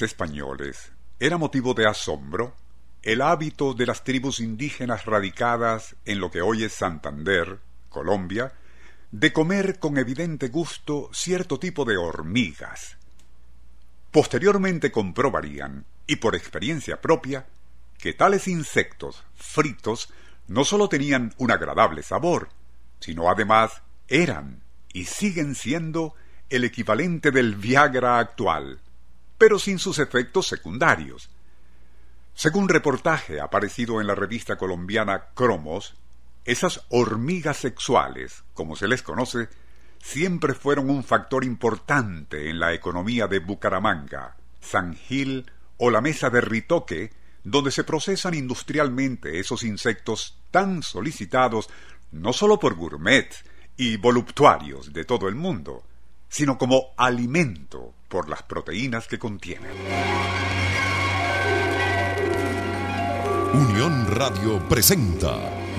Españoles era motivo de asombro el hábito de las tribus indígenas radicadas en lo que hoy es Santander, Colombia, de comer con evidente gusto cierto tipo de hormigas. Posteriormente comprobarían, y por experiencia propia, que tales insectos fritos no sólo tenían un agradable sabor, sino además eran y siguen siendo el equivalente del Viagra actual, pero sin sus efectos secundarios. Según reportaje aparecido en la revista colombiana Cromos, esas hormigas sexuales, como se les conoce, siempre fueron un factor importante en la economía de Bucaramanga, San Gil o la mesa de Ritoque, donde se procesan industrialmente esos insectos tan solicitados no solo por gourmets y voluptuarios de todo el mundo, sino como alimento por las proteínas que contienen. Unión Radio presenta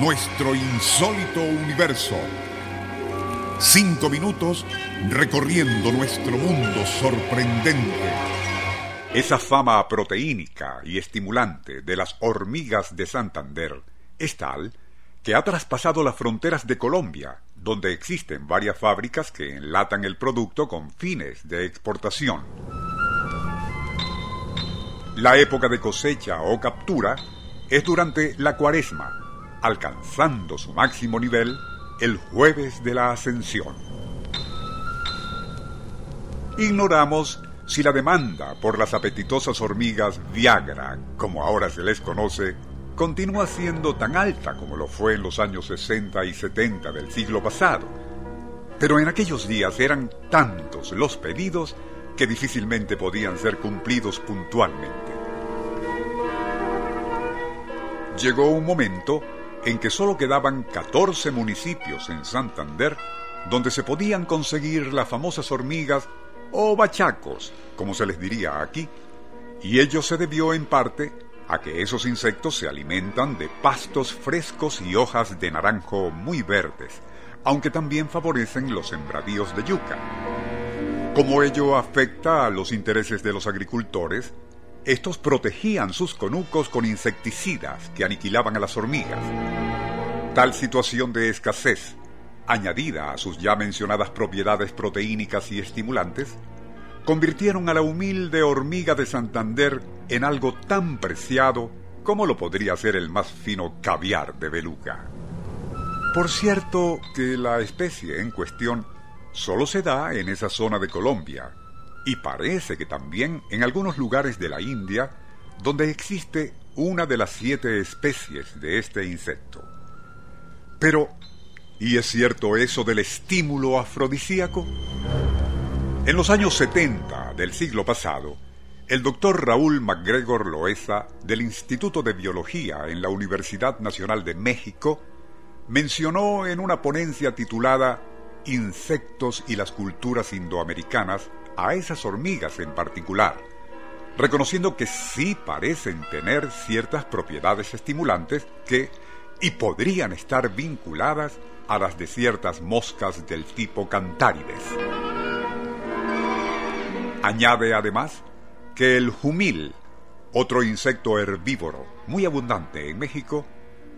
Nuestro insólito universo. Cinco minutos recorriendo nuestro mundo sorprendente. Esa fama proteínica y estimulante de las hormigas de Santander es tal que ha traspasado las fronteras de Colombia, donde existen varias fábricas que enlatan el producto con fines de exportación. La época de cosecha o captura es durante la cuaresma, alcanzando su máximo nivel el jueves de la ascensión. Ignoramos si la demanda por las apetitosas hormigas Viagra, como ahora se les conoce, continúa siendo tan alta como lo fue en los años 60 y 70 del siglo pasado. Pero en aquellos días eran tantos los pedidos que difícilmente podían ser cumplidos puntualmente. Llegó un momento en que solo quedaban 14 municipios en Santander donde se podían conseguir las famosas hormigas o bachacos, como se les diría aquí, y ello se debió en parte a que esos insectos se alimentan de pastos frescos y hojas de naranjo muy verdes, aunque también favorecen los sembradíos de yuca. Como ello afecta a los intereses de los agricultores, estos protegían sus conucos con insecticidas que aniquilaban a las hormigas. Tal situación de escasez, añadida a sus ya mencionadas propiedades proteínicas y estimulantes, convirtieron a la humilde hormiga de Santander en algo tan preciado como lo podría ser el más fino caviar de beluga. Por cierto que la especie en cuestión solo se da en esa zona de Colombia y parece que también en algunos lugares de la India donde existe una de las siete especies de este insecto. Pero, ¿y es cierto eso del estímulo afrodisíaco? En los años 70 del siglo pasado, el doctor Raúl MacGregor Loesa, del Instituto de Biología en la Universidad Nacional de México, mencionó en una ponencia titulada Insectos y las culturas indoamericanas a esas hormigas en particular, reconociendo que sí parecen tener ciertas propiedades estimulantes que y podrían estar vinculadas a las de ciertas moscas del tipo cantárides. Añade además que el jumil, otro insecto herbívoro muy abundante en México,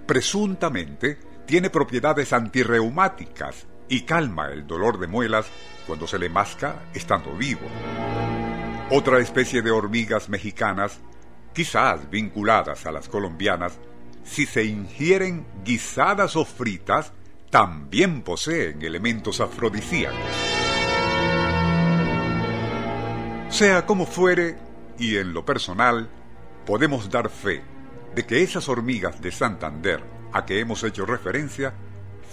presuntamente tiene propiedades antirreumáticas y calma el dolor de muelas cuando se le masca estando vivo. Otra especie de hormigas mexicanas, quizás vinculadas a las colombianas, si se ingieren guisadas o fritas, también poseen elementos afrodisíacos. Sea como fuere, y en lo personal, podemos dar fe de que esas hormigas de Santander a que hemos hecho referencia,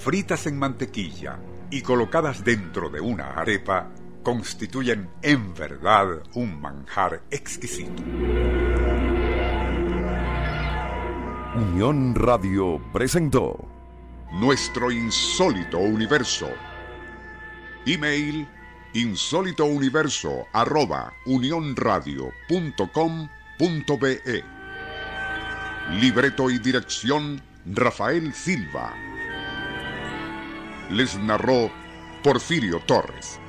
fritas en mantequilla y colocadas dentro de una arepa, constituyen en verdad un manjar exquisito. Unión Radio presentó Nuestro insólito universo. Email insólitouniverso arroba unionradio.com.be Libreto y dirección Rafael Silva. Les narró Porfirio Torres.